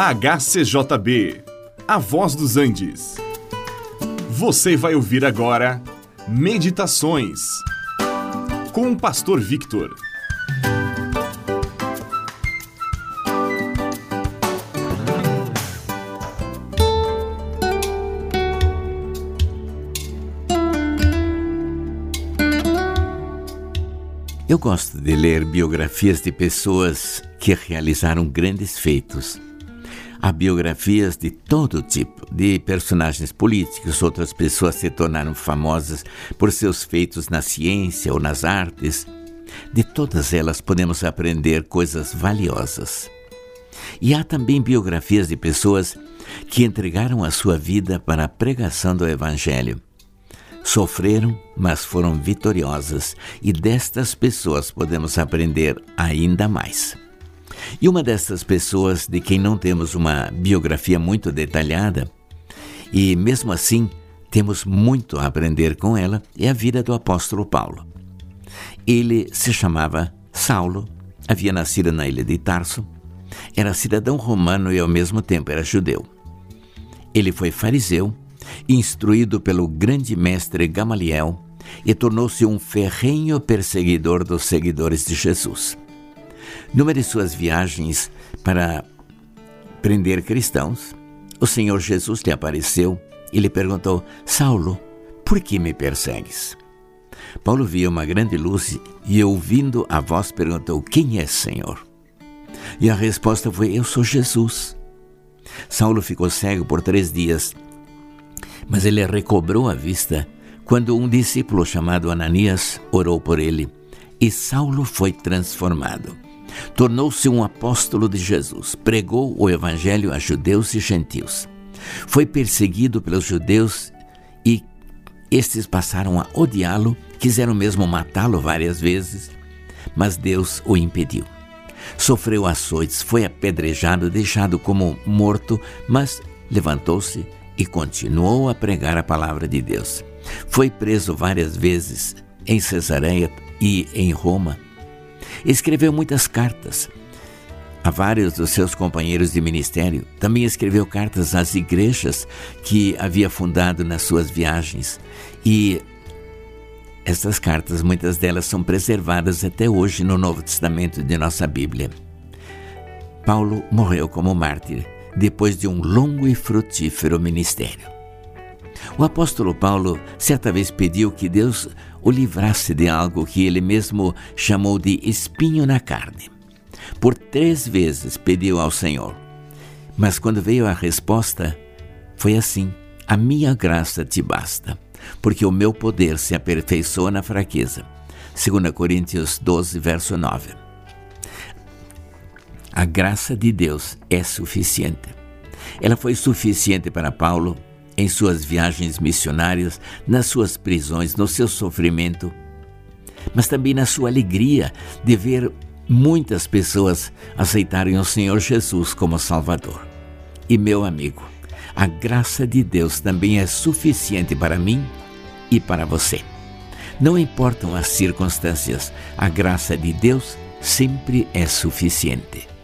HCJB, A Voz dos Andes. Você vai ouvir agora Meditações com o Pastor Victor. Eu gosto de ler biografias de pessoas que realizaram grandes feitos. Há biografias de todo tipo, de personagens políticos, outras pessoas se tornaram famosas por seus feitos na ciência ou nas artes. De todas elas podemos aprender coisas valiosas. E há também biografias de pessoas que entregaram a sua vida para a pregação do Evangelho. Sofreram, mas foram vitoriosas, e destas pessoas podemos aprender ainda mais. E uma dessas pessoas de quem não temos uma biografia muito detalhada, e mesmo assim temos muito a aprender com ela, é a vida do apóstolo Paulo. Ele se chamava Saulo, havia nascido na ilha de Tarso, era cidadão romano e ao mesmo tempo era judeu. Ele foi fariseu instruído pelo grande mestre Gamaliel, e tornou-se um ferrenho perseguidor dos seguidores de Jesus. Numa de suas viagens para prender cristãos, o Senhor Jesus lhe apareceu e lhe perguntou: Saulo, por que me persegues? Paulo via uma grande luz e, ouvindo a voz, perguntou: Quem é, Senhor? E a resposta foi: Eu sou Jesus. Saulo ficou cego por três dias mas ele recobrou a vista quando um discípulo chamado Ananias orou por ele e Saulo foi transformado. Tornou-se um apóstolo de Jesus, pregou o evangelho a judeus e gentios. Foi perseguido pelos judeus e estes passaram a odiá-lo, quiseram mesmo matá-lo várias vezes, mas Deus o impediu. Sofreu açoites, foi apedrejado, deixado como morto, mas levantou-se e continuou a pregar a palavra de Deus. Foi preso várias vezes em Cesareia e em Roma. Escreveu muitas cartas a vários dos seus companheiros de ministério. Também escreveu cartas às igrejas que havia fundado nas suas viagens. E essas cartas, muitas delas são preservadas até hoje no Novo Testamento de nossa Bíblia. Paulo morreu como mártir depois de um longo e frutífero ministério. O apóstolo Paulo certa vez pediu que Deus o livrasse de algo que ele mesmo chamou de espinho na carne. Por três vezes pediu ao Senhor, mas quando veio a resposta, foi assim: A minha graça te basta, porque o meu poder se aperfeiçoa na fraqueza. 2 Coríntios 12, verso 9. A graça de Deus é suficiente. Ela foi suficiente para Paulo em suas viagens missionárias, nas suas prisões, no seu sofrimento, mas também na sua alegria de ver muitas pessoas aceitarem o Senhor Jesus como Salvador. E meu amigo, a graça de Deus também é suficiente para mim e para você. Não importam as circunstâncias, a graça de Deus sempre é suficiente.